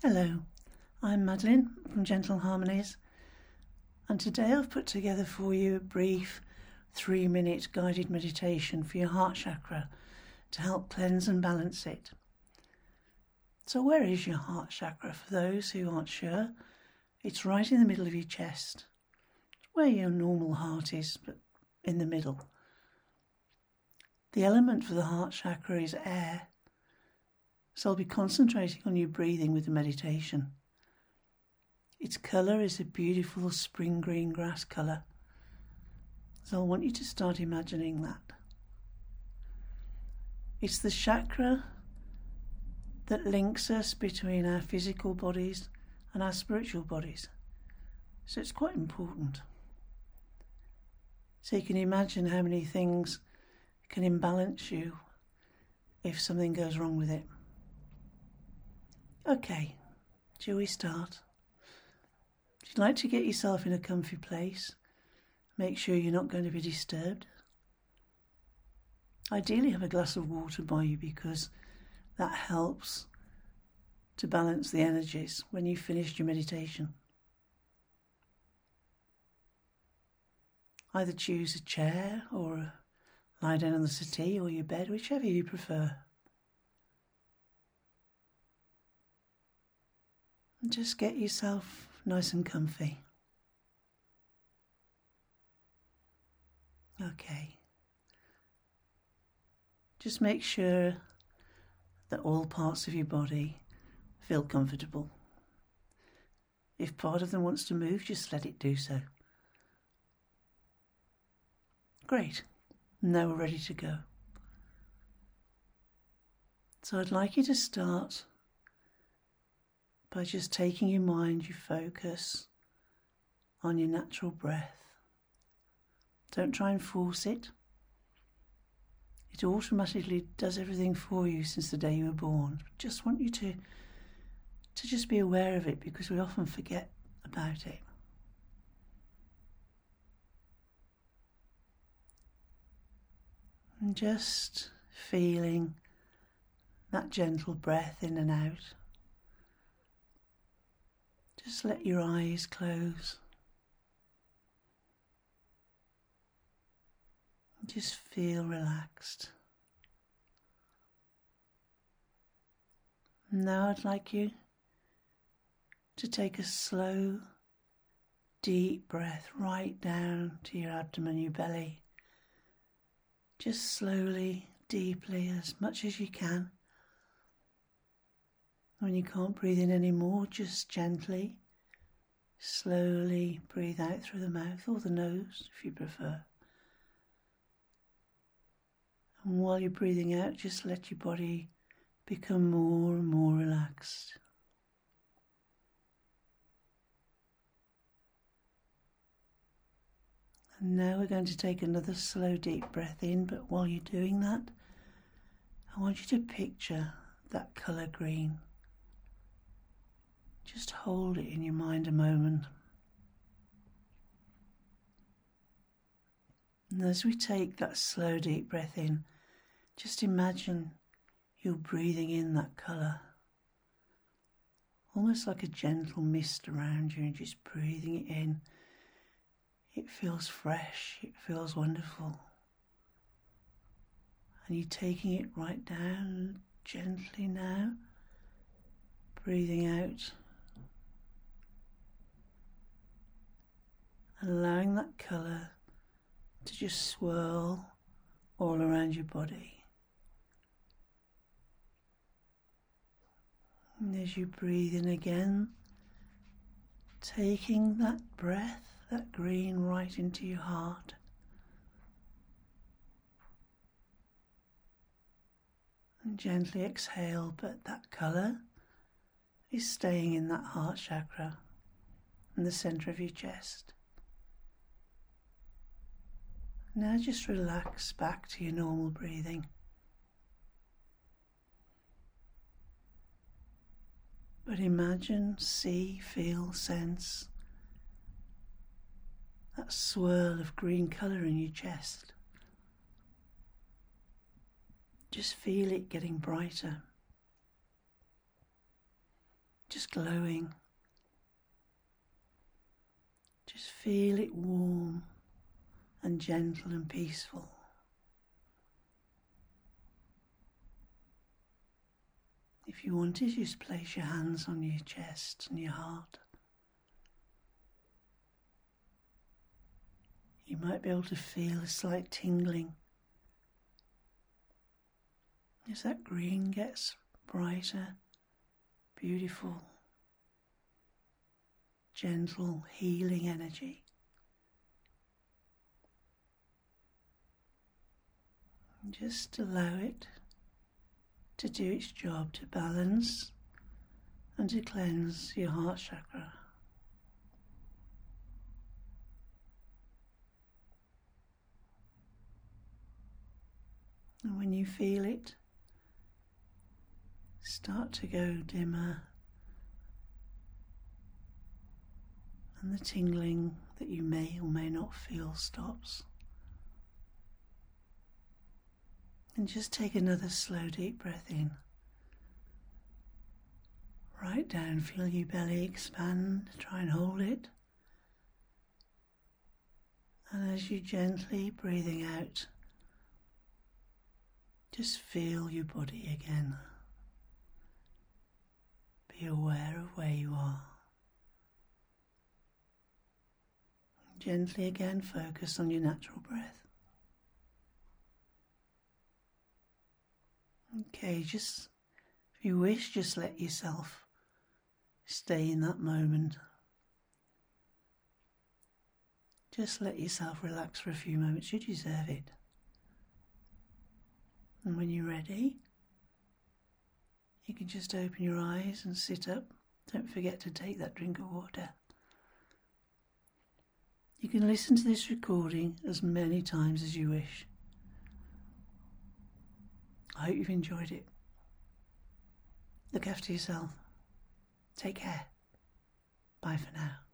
Hello, I'm Madeline from Gentle Harmonies, and today I've put together for you a brief three minute guided meditation for your heart chakra to help cleanse and balance it. So, where is your heart chakra for those who aren't sure? It's right in the middle of your chest, where your normal heart is, but in the middle. The element for the heart chakra is air, so I'll be concentrating on your breathing with the meditation. Its colour is a beautiful spring green grass colour. So I want you to start imagining that. It's the chakra that links us between our physical bodies and our spiritual bodies. So it's quite important. So you can imagine how many things can imbalance you if something goes wrong with it. Okay, shall we start? If you'd like to get yourself in a comfy place, make sure you're not going to be disturbed. Ideally, have a glass of water by you because that helps to balance the energies when you've finished your meditation. Either choose a chair or lie down on the settee or your bed, whichever you prefer. Just get yourself nice and comfy. Okay. Just make sure that all parts of your body feel comfortable. If part of them wants to move, just let it do so. Great. Now we're ready to go. So I'd like you to start by just taking your mind, your focus on your natural breath. Don't try and force it. It automatically does everything for you since the day you were born. Just want you to to just be aware of it because we often forget about it. And just feeling that gentle breath in and out. Just let your eyes close. Just feel relaxed. Now I'd like you to take a slow, deep breath right down to your abdomen, your belly. Just slowly, deeply, as much as you can. When you can't breathe in anymore, just gently, slowly breathe out through the mouth or the nose if you prefer. And while you're breathing out, just let your body become more and more relaxed. And now we're going to take another slow, deep breath in, but while you're doing that, I want you to picture that colour green. Just hold it in your mind a moment. And as we take that slow, deep breath in, just imagine you're breathing in that colour. Almost like a gentle mist around you, and just breathing it in. It feels fresh, it feels wonderful. And you're taking it right down gently now, breathing out allowing that colour to just swirl all around your body. And as you breathe in again, taking that breath, that green, right into your heart. And gently exhale, but that colour is staying in that heart chakra in the centre of your chest. Now just relax back to your normal breathing. But imagine, see, feel, sense that swirl of green colour in your chest. Just feel it getting brighter. just glowing. Just feel it warm and gentle and peaceful. If you want to, just place your hands on your chest and your heart. You might be able to feel a slight tingling as that green gets brighter, beautiful, gentle, healing energy. Just allow it to do its job to balance and to cleanse your heart chakra. And when you feel it start to go dimmer, and the tingling that you may or may not feel stops. And just take another slow, deep breath in. Right down, feel your belly expand, try and hold it. And as you gently breathing out, just feel your body again. Be aware of where you are. Gently again focus on your natural breath. Okay, just if you wish, just let yourself stay in that moment. Just let yourself relax for a few moments. You deserve it. And when you're ready, you can just open your eyes and sit up. Don't forget to take that drink of water. You can listen to this recording as many times as you wish. I hope you've enjoyed it. Look after yourself. Take care. Bye for now.